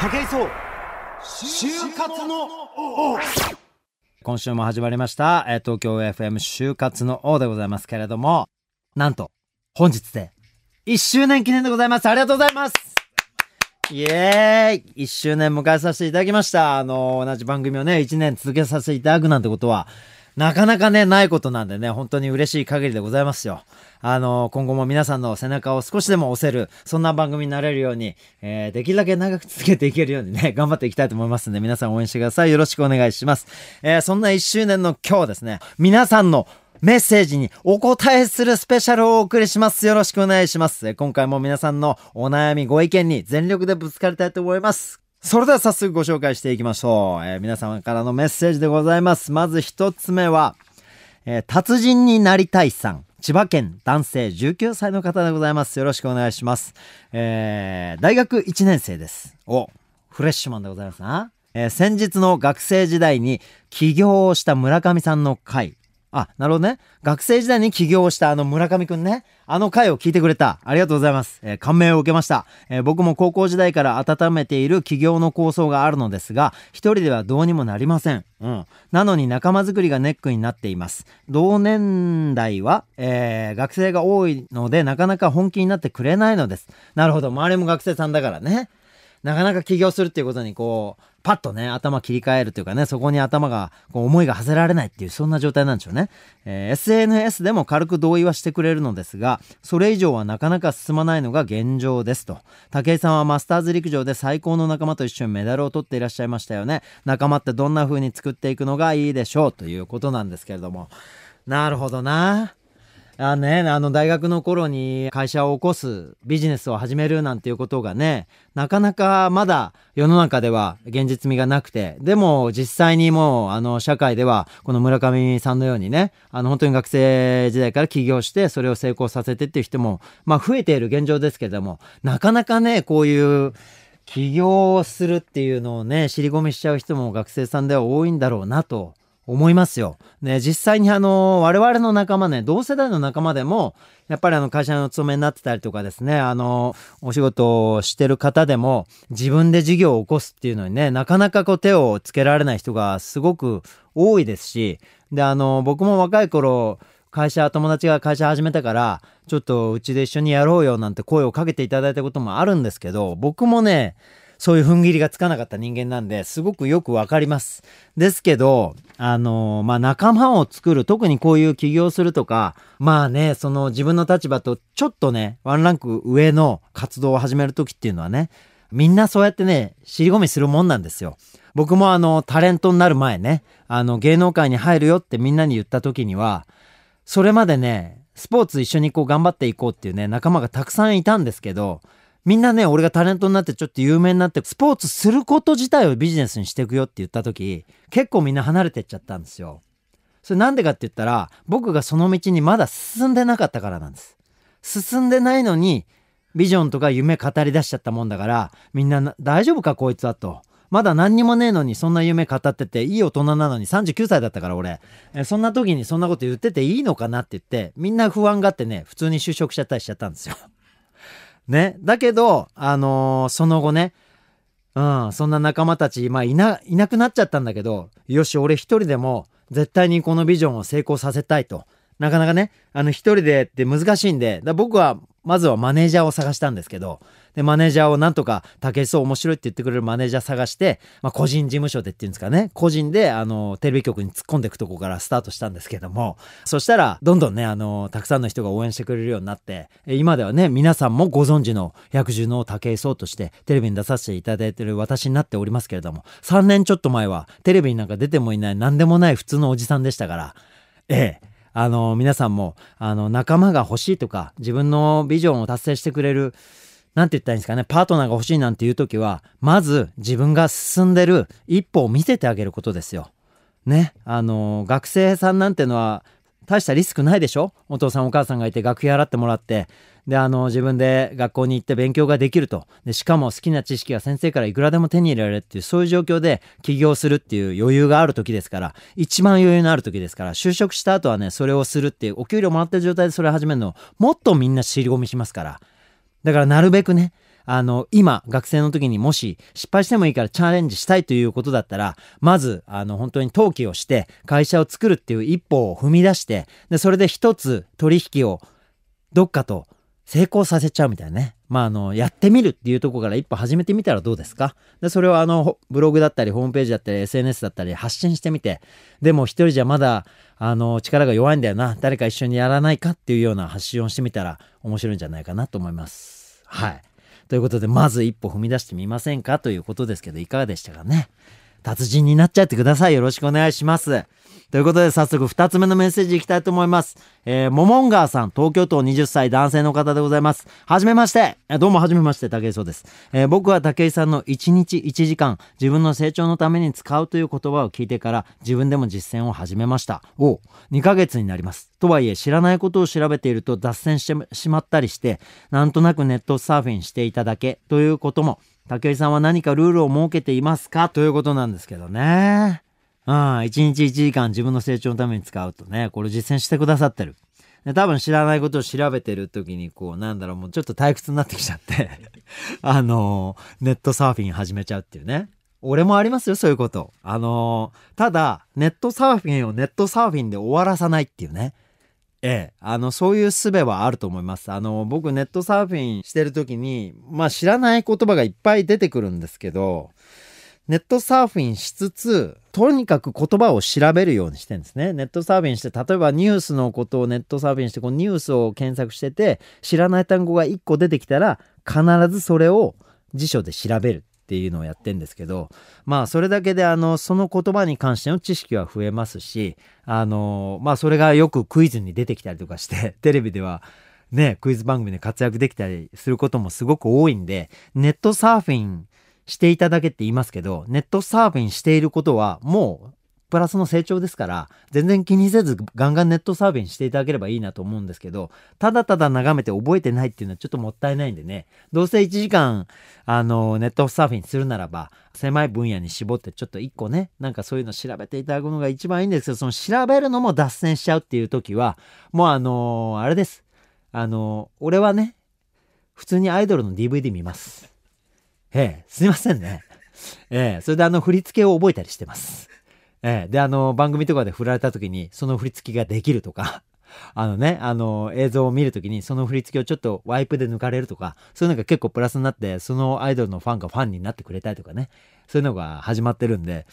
武井壮就活の王。今週も始まりました、え東京 FM 就活の王でございますけれども。なんと本日で1周年記念でございます。ありがとうございます。イエーイ !1 周年迎えさせていただきました。あの、同じ番組をね、1年続けさせていただくなんてことは、なかなかね、ないことなんでね、本当に嬉しい限りでございますよ。あの、今後も皆さんの背中を少しでも押せる、そんな番組になれるように、えーできるだけ長く続けていけるようにね、頑張っていきたいと思いますんで、皆さん応援してください。よろしくお願いします。えーそんな1周年の今日ですね、皆さんのメッセージにお答えするスペシャルをお送りします。よろしくお願いします。今回も皆さんのお悩み、ご意見に全力でぶつかりたいと思います。それでは早速ご紹介していきましょう。えー皆様からのメッセージでございます。まず一つ目は、えー達人になりたいさん。千葉県男性19歳の方でございます。よろしくお願いします。えー大学1年生です。お、フレッシュマンでございますな。えー先日の学生時代に起業をした村上さんの回。あ、なるほどね。学生時代に起業したあの村上くんね。あの回を聞いてくれた。ありがとうございます。えー感銘を受けました、えー僕も高校時代から温めている起業の構想があるのですが、一人ではどうにもなりません。うん。なのに仲間づくりがネックになっています。同年代は、えー学生が多いので、なかなか本気になってくれないのです。なるほど。周りも学生さんだからね。なかなか起業するっていうことにこう、パッとね、頭切り替えるというかね、そこに頭が、こう、思いが馳せられないっていう、そんな状態なんでしょうね。えー SNS でも軽く同意はしてくれるのですが、それ以上はなかなか進まないのが現状ですと。武井さんはマスターズ陸上で最高の仲間と一緒にメダルを取っていらっしゃいましたよね。仲間ってどんな風に作っていくのがいいでしょうということなんですけれども。なるほどな。あね、あの大学の頃に会社を起こすビジネスを始めるなんていうことがねなかなかまだ世の中では現実味がなくてでも実際にもうあの社会ではこの村上さんのようにねあの本当に学生時代から起業してそれを成功させてっていう人もまあ増えている現状ですけれどもなかなかねこういう起業するっていうのをね尻込みしちゃう人も学生さんでは多いんだろうなと思いますよ。ね、実際にあの、我々の仲間ね、同世代の仲間でも、やっぱりあの、会社のお勤めになってたりとかですね、あの、お仕事をしてる方でも、自分で事業を起こすっていうのにね、なかなかこう手をつけられない人がすごく多いですし、で、あの、僕も若い頃、会社、友達が会社始めたから、ちょっとうちで一緒にやろうよなんて声をかけていただいたこともあるんですけど、僕もね、そういう踏ん切りがつかなかった人間なんで、すごくよくわかります。ですけど、あのまあ、仲間を作る、特にこういう起業するとか、まあね、その自分の立場とちょっとね、ワンランク上の活動を始めるときっていうのはね、みんなそうやってね、尻込みするもんなんですよ。僕もあの、タレントになる前ね、あの、芸能界に入るよってみんなに言ったときには、それまでね、スポーツ一緒にこう頑張っていこうっていうね、仲間がたくさんいたんですけど、みんなね、俺がタレントになってちょっと有名になって、スポーツすること自体をビジネスにしていくよって言った時、結構みんな離れてっちゃったんですよ。それなんでかって言ったら、僕がその道にまだ進んでなかったからなんです。進んでないのに、ビジョンとか夢語り出しちゃったもんだから、みんな大丈夫かこいつはと。まだ何にもねえのにそんな夢語ってて、いい大人なのに39歳だったから俺。えそんな時にそんなこと言ってていいのかなって言って、みんな不安があってね、普通に就職しちゃったりしちゃったんですよ。ね。だけど、あのーその後ね、うん、そんな仲間たち、まあいな、いなくなっちゃったんだけど、よし、俺一人でも絶対にこのビジョンを成功させたいと。なかなかね、あの一人でって難しいんで、僕はまずはマネージャーを探したんですけど、で、マネージャーをなんとか、竹井壮面白いって言ってくれるマネージャー探して、まあ個人事務所でっていうんですかね、個人であの、テレビ局に突っ込んでいくとこからスタートしたんですけども、そしたら、どんどんね、あの、たくさんの人が応援してくれるようになって、今ではね、皆さんもご存知の百獣の武井壮として、テレビに出させていただいている私になっておりますけれども、3年ちょっと前は、テレビになんか出てもいない、何でもない普通のおじさんでしたから、ええ、あの、皆さんも、あの、仲間が欲しいとか、自分のビジョンを達成してくれる、なんて言ったらいいんですかね、パートナーが欲しいなんていう時は、まず自分が進んでる一歩を見せてあげることですよ。ね。あの、学生さんなんてのは、大したリスクないでしょ？お父さんお母さんがいて学費払ってもらって、で、あの、自分で学校に行って勉強ができると。で、しかも好きな知識は先生からいくらでも手に入れられるっていう、そういう状況で起業するっていう余裕がある時ですから、一番余裕のある時ですから、就職した後はね、それをするっていう、お給料もらってる状態でそれを始めるの、もっとみんな尻込みしますから。だからなるべくね、あの、今、学生の時にもし失敗してもいいからチャレンジしたいということだったら、まず、あの、本当に登記をして、会社を作るっていう一歩を踏み出して、で、それで一つ取引をどっかと成功させちゃうみたいなね。まあ、あの、やってみるっていうとこから一歩始めてみたらどうですか？で、それをあの、ブログだったり、ホームページだったり、SNS だったり発信してみて、でも一人じゃまだ、あの、力が弱いんだよな。誰か一緒にやらないかっていうような発信をしてみたら面白いんじゃないかなと思います。はい。ということで、まず一歩踏み出してみませんか？ということですけど、いかがでしたかね？達人になっちゃってください。よろしくお願いします。ということで早速2つ目のメッセージいきたいと思います。えー、モモンガーさん、東京都20歳男性の方でございます。はじめまして。どうもはじめまして、武井壮です。えー、僕は武井さんの1日1時間、自分の成長のために使うという言葉を聞いてから自分でも実践を始めました。お2ヶ月になります。とはいえ知らないことを調べていると脱線してしまったりして、なんとなくネットサーフィンしていただけということも、武井さんは何かルールを設けていますか？ということなんですけどね。うん、一日一時間自分の成長のために使うとね、これ実践してくださってる。で多分知らないことを調べてる時に、こう、なんだろう、もうちょっと退屈になってきちゃって あのー、ネットサーフィン始めちゃうっていうね。俺もありますよ、そういうこと。あのー、ただ、ネットサーフィンをネットサーフィンで終わらさないっていうね。ええ、あの、そういう術はあると思います。あの、僕ネットサーフィンしてる時に、まあ知らない言葉がいっぱい出てくるんですけど、ネットサーフィンしつつ、とにかく言葉を調べるようにしてるんですね。ネットサーフィンして、例えばニュースのことをネットサーフィンして、このニュースを検索してて、知らない単語が1個出てきたら、必ずそれを辞書で調べるっていうのをやってんですけど、まあそれだけであの、その言葉に関しての知識は増えますし、あの、まあそれがよくクイズに出てきたりとかして、テレビではね、クイズ番組で活躍できたりすることもすごく多いんで、ネットサーフィンしていただけって言いますけど、ネットサーフィンしていることはもうプラスの成長ですから、全然気にせずガンガンネットサーフィンしていただければいいなと思うんですけど、ただただ眺めて覚えてないっていうのはちょっともったいないんでね、どうせ1時間、あの、ネットサーフィンするならば、狭い分野に絞ってちょっと1個ね、なんかそういうの調べていただくのが一番いいんですけど、その調べるのも脱線しちゃうっていう時は、もうあのー、あれです。あのー、俺はね、普通にアイドルの DVD 見ます。ええ、すいませんね。ええ、それであの振り付けを覚えたりしてます。ええ、で、あの、番組とかで振られた時に、その振り付けができるとか、あのね、あの、映像を見るときに、その振り付けをちょっとワイプで抜かれるとか、そういうのが結構プラスになって、そのアイドルのファンがファンになってくれたりとかね、そういうのが始まってるんで、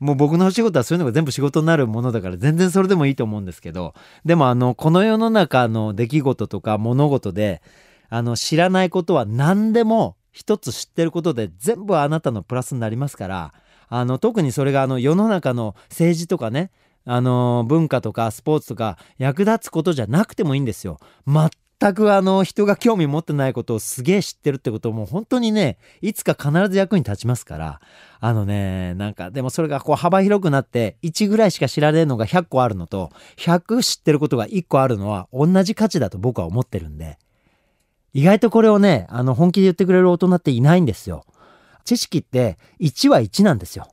もう僕のお仕事はそういうのが全部仕事になるものだから全然それでもいいと思うんですけど、でもあの、この世の中の出来事とか物事で、あの、知らないことは何でも一つ知ってることで全部あなたのプラスになりますからあの特にそれがあの世の中の政治とかねあの文化とかスポーツとか役立つことじゃなくてもいいんですよ。全くあの人が興味持ってないことをすげえ知ってるってことも本当にねいつか必ず役に立ちますからあのねなんかでもそれがこう幅広くなって1ぐらいしか知られるのが100個あるのと100知ってることが1個あるのは同じ価値だと僕は思ってるんで意外とこれをね、あの、本気で言ってくれる大人っていないんですよ。知識って1は1なんですよ。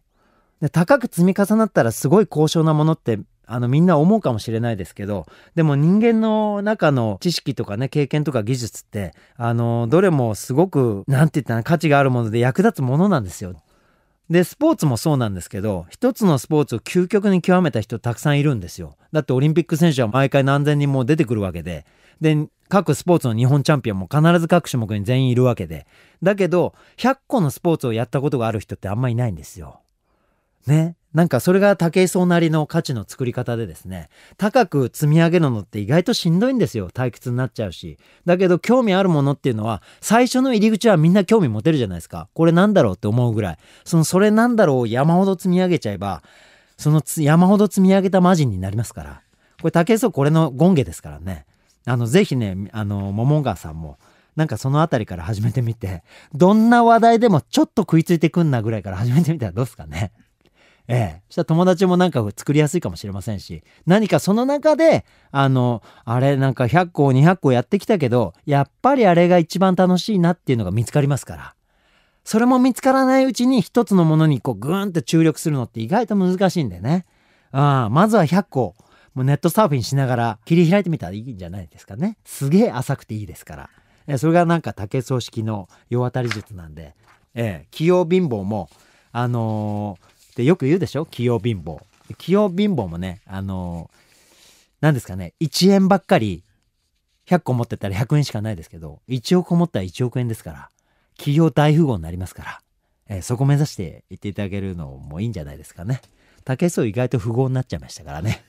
で高く積み重なったらすごい高尚なものってあのみんな思うかもしれないですけどでも人間の中の知識とかね経験とか技術ってあのどれもすごく何て言ったら価値があるもので役立つものなんですよ。でスポーツもそうなんですけど一つのスポーツを究極に極めた人たくさんいるんですよ。だってオリンピック選手は毎回何千人も出てくるわけでで各スポーツの日本チャンピオンも必ず各種目に全員いるわけで。だけど、100個のスポーツをやったことがある人ってあんまいないんですよ。ね。なんかそれが武井壮なりの価値の作り方でですね、高く積み上げるのって意外としんどいんですよ。退屈になっちゃうし。だけど興味あるものっていうのは、最初の入り口はみんな興味持てるじゃないですか。これなんだろうって思うぐらい。そのそれなんだろうを山ほど積み上げちゃえば、その山ほど積み上げた魔人になりますから。これ武井壮これの権下ですからね。あの、ぜひね、あの、桃川さんも、なんかそのあたりから始めてみて、どんな話題でもちょっと食いついてくんなぐらいから始めてみたらどうですかね。ええ。そしたら友達もなんか作りやすいかもしれませんし、何かその中で、あの、あれなんか100個200個やってきたけど、やっぱりあれが一番楽しいなっていうのが見つかりますから。それも見つからないうちに一つのものにこうグーンって注力するのって意外と難しいんでね。ああ、まずは100個もうネットサーフィンしながら切り開いてみたらいいんじゃないですかね。すげえ浅くていいですから。それがなんか竹葬式の世渡り術なんで、ええ、器用貧乏も、あのー、で、よく言うでしょ？器用貧乏。器用貧乏もね、あのー、何ですかね、1円ばっかり、100個持ってたら100円しかないですけど、1億持ったら1億円ですから、企業大富豪になりますから、えー、そこ目指していっていただけるのもいいんじゃないですかね。竹層意外と富豪になっちゃいましたからね。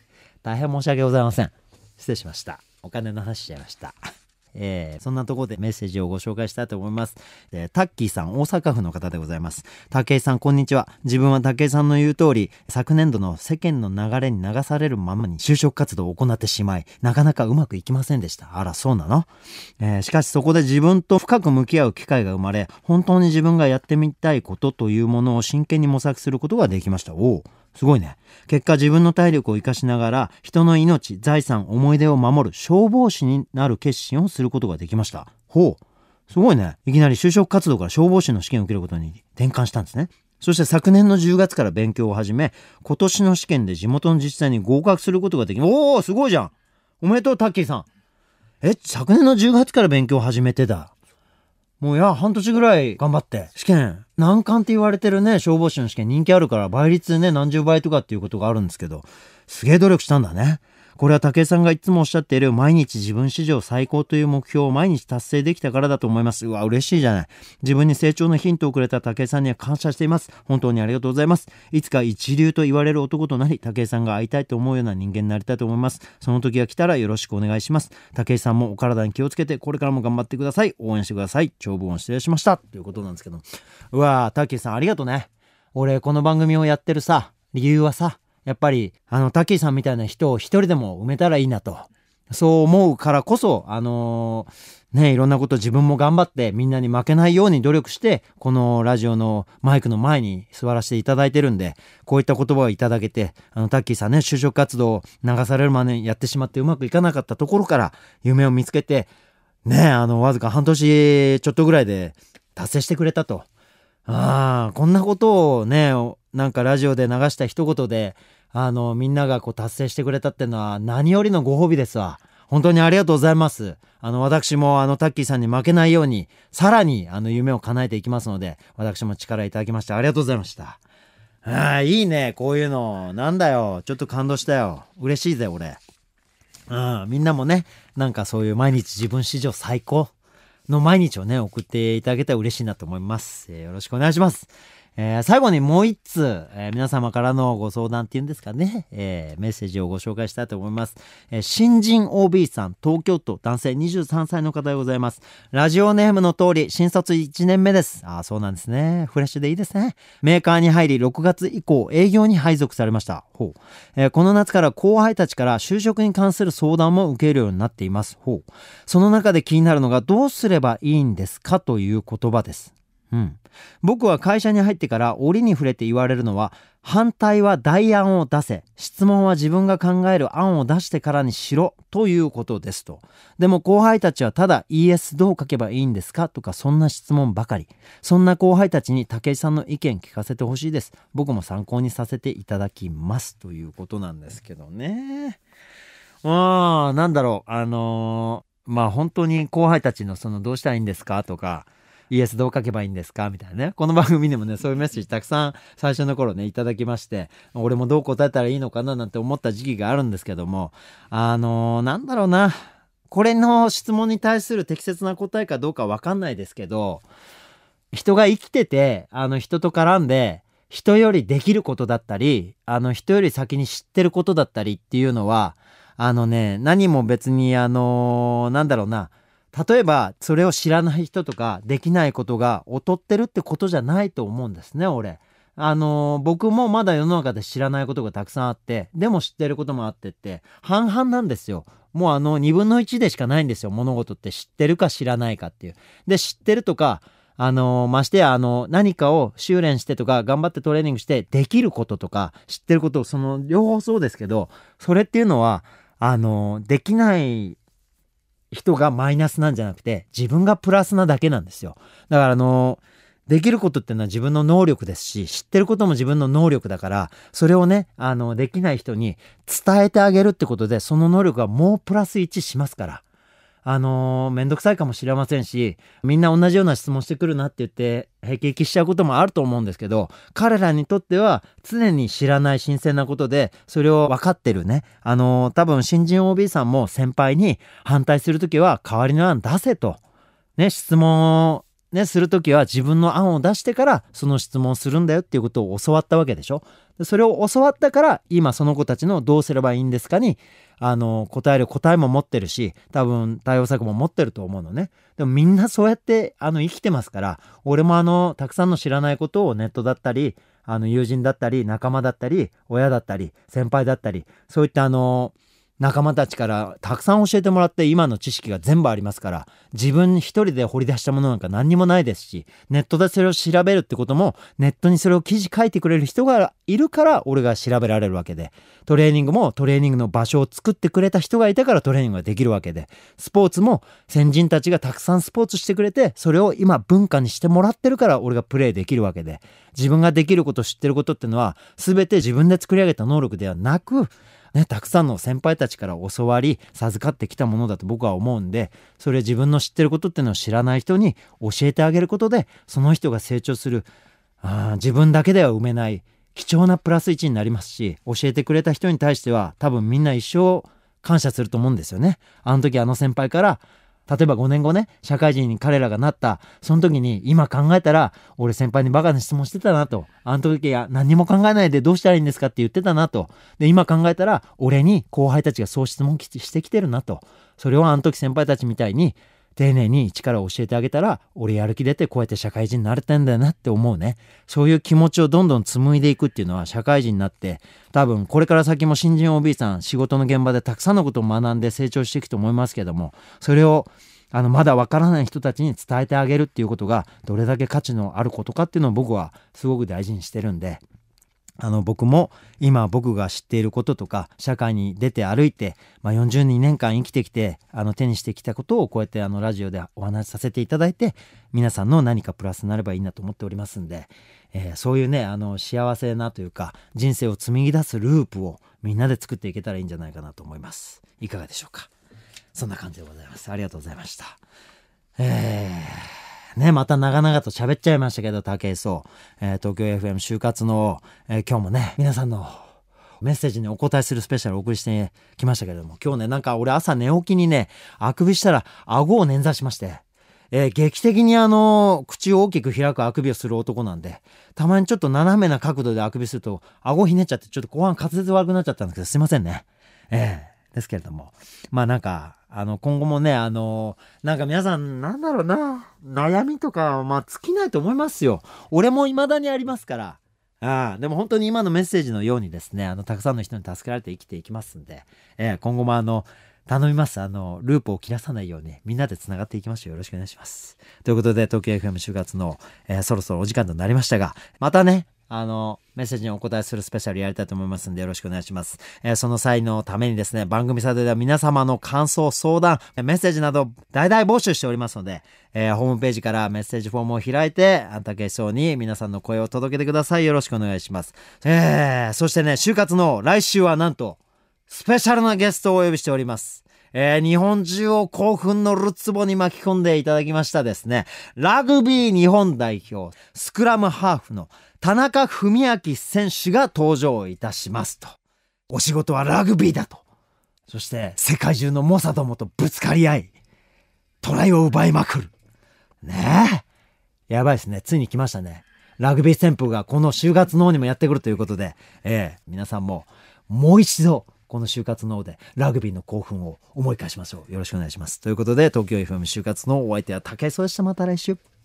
大変申し訳ございません。失礼しました。お金の話しちゃいました。えー、そんなところでメッセージをご紹介したいと思います。えー、タッキーさん、大阪府の方でございます。武井さん、こんにちは。自分は武井さんの言う通り、昨年度の世間の流れに流されるままに就職活動を行ってしまい、なかなかうまくいきませんでした。あら、そうなの、えー、しかしそこで自分と深く向き合う機会が生まれ、本当に自分がやってみたいことというものを真剣に模索することができました。おすごいね。結果自分の体力を活かしながら人の命、財産、思い出を守る消防士になる決心をすることができました。ほう。すごいね。いきなり就職活動から消防士の試験を受けることに転換したんですね。そして昨年の10月から勉強を始め、今年の試験で地元の自治体に合格することができ、おおすごいじゃんおめでとう、タッキーさんえ、昨年の10月から勉強を始めてだ。もういや、半年ぐらい頑張って、試験、難関って言われてるね、消防士の試験人気あるから倍率ね、何十倍とかっていうことがあるんですけど、すげえ努力したんだね。これは武井さんがいつもおっしゃっている毎日自分史上最高という目標を毎日達成できたからだと思います。うわ、嬉しいじゃない。自分に成長のヒントをくれた武井さんには感謝しています。本当にありがとうございます。いつか一流と言われる男となり、武井さんが会いたいと思うような人間になりたいと思います。その時が来たらよろしくお願いします。武井さんもお体に気をつけて、これからも頑張ってください。応援してください。長文を失礼しました。ということなんですけど。うわ武井さんありがとうね。俺、この番組をやってるさ、理由はさ、やっぱり、あの、タッキーさんみたいな人を一人でも埋めたらいいなと。そう思うからこそ、あのー、ね、いろんなこと自分も頑張ってみんなに負けないように努力して、このラジオのマイクの前に座らせていただいてるんで、こういった言葉をいただけて、あの、タッキーさんね、就職活動を流されるまでやってしまってうまくいかなかったところから夢を見つけて、ね、あの、わずか半年ちょっとぐらいで達成してくれたと。ああ、こんなことをね、なんかラジオで流した一言で、あの、みんながこう達成してくれたっていうのは何よりのご褒美ですわ。本当にありがとうございます。あの、私もあの、タッキーさんに負けないように、さらにあの、夢を叶えていきますので、私も力いただきましてありがとうございました。ああ、いいね、こういうの。なんだよ。ちょっと感動したよ。嬉しいぜ、俺。うん、みんなもね、なんかそういう毎日自分史上最高の毎日をね、送っていただけたら嬉しいなと思います。えー、よろしくお願いします。えー、最後にもう一通、えー、皆様からのご相談っていうんですかね、えー、メッセージをご紹介したいと思います。え新人 OB さん、東京都男性23歳の方でございます。ラジオネームの通り、新卒1年目です。ああ、そうなんですね。フレッシュでいいですね。メーカーに入り、6月以降、営業に配属されました。ほう。えこの夏から後輩たちから就職に関する相談も受けるようになっています。ほう。その中で気になるのが、どうすればいいんですか？という言葉です。うん。僕は会社に入ってから折に触れて言われるのは、反対は代案を出せ、質問は自分が考える案を出してからにしろということですと。でも後輩たちはただ ES どう書けばいいんですかとかそんな質問ばかり。そんな後輩たちに武井さんの意見聞かせてほしいです。僕も参考にさせていただきますということなんですけどね。ああ、なんだろう。あのー、まあ本当に後輩たちのそのどうしたらいいんですかとか、イエスどう書けばいいんですか？みたいなね。この番組でもね、そういうメッセージたくさん最初の頃ね、いただきまして、俺もどう答えたらいいのかな？なんて思った時期があるんですけども、あのー、なんだろうな。これの質問に対する適切な答えかどうかわかんないですけど、人が生きてて、あの人と絡んで、人よりできることだったり、あの人より先に知ってることだったりっていうのは、あのね、何も別にあのー、なんだろうな、例えばそれを知らない人とかできないことが劣ってるってことじゃないと思うんですね俺。あのー、僕もまだ世の中で知らないことがたくさんあってでも知ってることもあってって半々なんですよ。もうあの2分の1でしかないんですよ物事って知ってるか知らないかっていう。で知ってるとかあのー、ましてや、あの、何かを修練してとか、頑張ってトレーニングして、できることとか、知ってること、その、両方そうですけど、それっていうのは、あのー、できない人がマイナスなんじゃなくて、自分がプラスなだけなんですよ。だからあの、できることっていうのは自分の能力ですし、知ってることも自分の能力だから、それをね、あの、できない人に伝えてあげるってことで、その能力がもうプラス1しますから。あのー、めんどくさいかもしれませんし、みんな同じような質問してくるなって言って、平気しちゃうこともあると思うんですけど、彼らにとっては常に知らない新鮮なことで、それを分かってるね。あのー、多分新人 OB さんも先輩に反対するときは代わりの案出せと。ね、質問をね、するときは自分の案を出してからその質問するんだよっていうことを教わったわけでしょ。それを教わったから今その子たちのどうすればいいんですかにあの答える答えも持ってるし多分対応策も持ってると思うのね。でもみんなそうやってあの生きてますから俺もあのたくさんの知らないことをネットだったりあの友人だったり仲間だったり親だったり先輩だったりそういったあの仲間たちからたくさん教えてもらって今の知識が全部ありますから自分一人で掘り出したものなんか何にもないですしネットでそれを調べるってこともネットにそれを記事書いてくれる人がいるから俺が調べられるわけでトレーニングもトレーニングの場所を作ってくれた人がいたからトレーニングができるわけでスポーツも先人たちがたくさんスポーツしてくれてそれを今文化にしてもらってるから俺がプレイできるわけで自分ができること知ってることってのは全て自分で作り上げた能力ではなくね、たくさんの先輩たちから教わり授かってきたものだと僕は思うんでそれ自分の知ってることっていうのを知らない人に教えてあげることでその人が成長するあ自分だけでは埋めない貴重なプラス1になりますし教えてくれた人に対しては多分みんな一生感謝すると思うんですよね。あの時あの先輩から例えば5年後ね、社会人に彼らがなった、その時に今考えたら、俺先輩にバカな質問してたなと。あの時は何も考えないでどうしたらいいんですかって言ってたなと。で、今考えたら、俺に後輩たちがそう質問してきてるなと。それをあの時先輩たちみたいに、丁寧に力を教えてあげたら、俺やる気出てこうやって社会人になれてんだよなって思うね。そういう気持ちをどんどん紡いでいくっていうのは社会人になって、多分これから先も新人 OB さん、仕事の現場でたくさんのことを学んで成長していくと思いますけども、それをあのまだわからない人たちに伝えてあげるっていうことがどれだけ価値のあることかっていうのを僕はすごく大事にしてるんであの僕も今僕が知っていることとか社会に出て歩いて、まあ、42年間生きてきてあの手にしてきたことをこうやってあのラジオでお話しさせていただいて皆さんの何かプラスになればいいなと思っておりますんで、えー、そういうねあの幸せなというか人生を紡ぎ出すループをみんなで作っていけたらいいんじゃないかなと思います。いかがでしょうか。そんな感じでございます。ありがとうございました。えー。ね、また長々と喋っちゃいましたけど、武井壮、えー、東京 FM 就活の、えー、今日もね、皆さんのメッセージにお答えするスペシャルをお送りしてきましたけれども、今日ね、なんか俺朝寝起きにね、あくびしたら顎を捻挫しまして、えー、劇的にあの、口を大きく開くあくびをする男なんで、たまにちょっと斜めな角度であくびすると、顎ひねっちゃって、ちょっと後半滑舌悪くなっちゃったんですけど、すいませんね。ええー、ですけれども。まあなんか、あの、今後もね、あの、なんか皆さん、なんだろうな、悩みとか、まあ、尽きないと思いますよ。俺も未だにありますから。ああ、でも本当に今のメッセージのようにですね、あの、たくさんの人に助けられて生きていきますんで、えー、今後もあの、頼みます。あの、ループを切らさないように、みんなで繋がっていきましょう。よろしくお願いします。ということで、東京 FM 就活の、えー、そろそろお時間となりましたが、またね、あの、メッセージにお答えするスペシャルやりたいと思いますんでよろしくお願いします。えー、その際のためにですね、番組サイトでは皆様の感想、相談、メッセージなど大々募集しておりますので、えー、ホームページからメッセージフォームを開いて、あんたけそうに皆さんの声を届けてください。よろしくお願いします。えー、そしてね、就活の来週はなんと、スペシャルなゲストをお呼びしております。えー、日本中を興奮のるつぼに巻き込んでいただきましたですね。ラグビー日本代表、スクラムハーフの田中文明選手が登場いたしますと。お仕事はラグビーだと。そして世界中の猛者どもとぶつかり合い、トライを奪いまくる。ねえ。やばいですね。ついに来ましたね。ラグビー旋風がこの就活の方にもやってくるということで、ええ皆さんももう一度この就活の方でラグビーの興奮を思い返しましょう。よろしくお願いします。ということで、東京 FM 就活のお相手は竹井壮でした。また来週。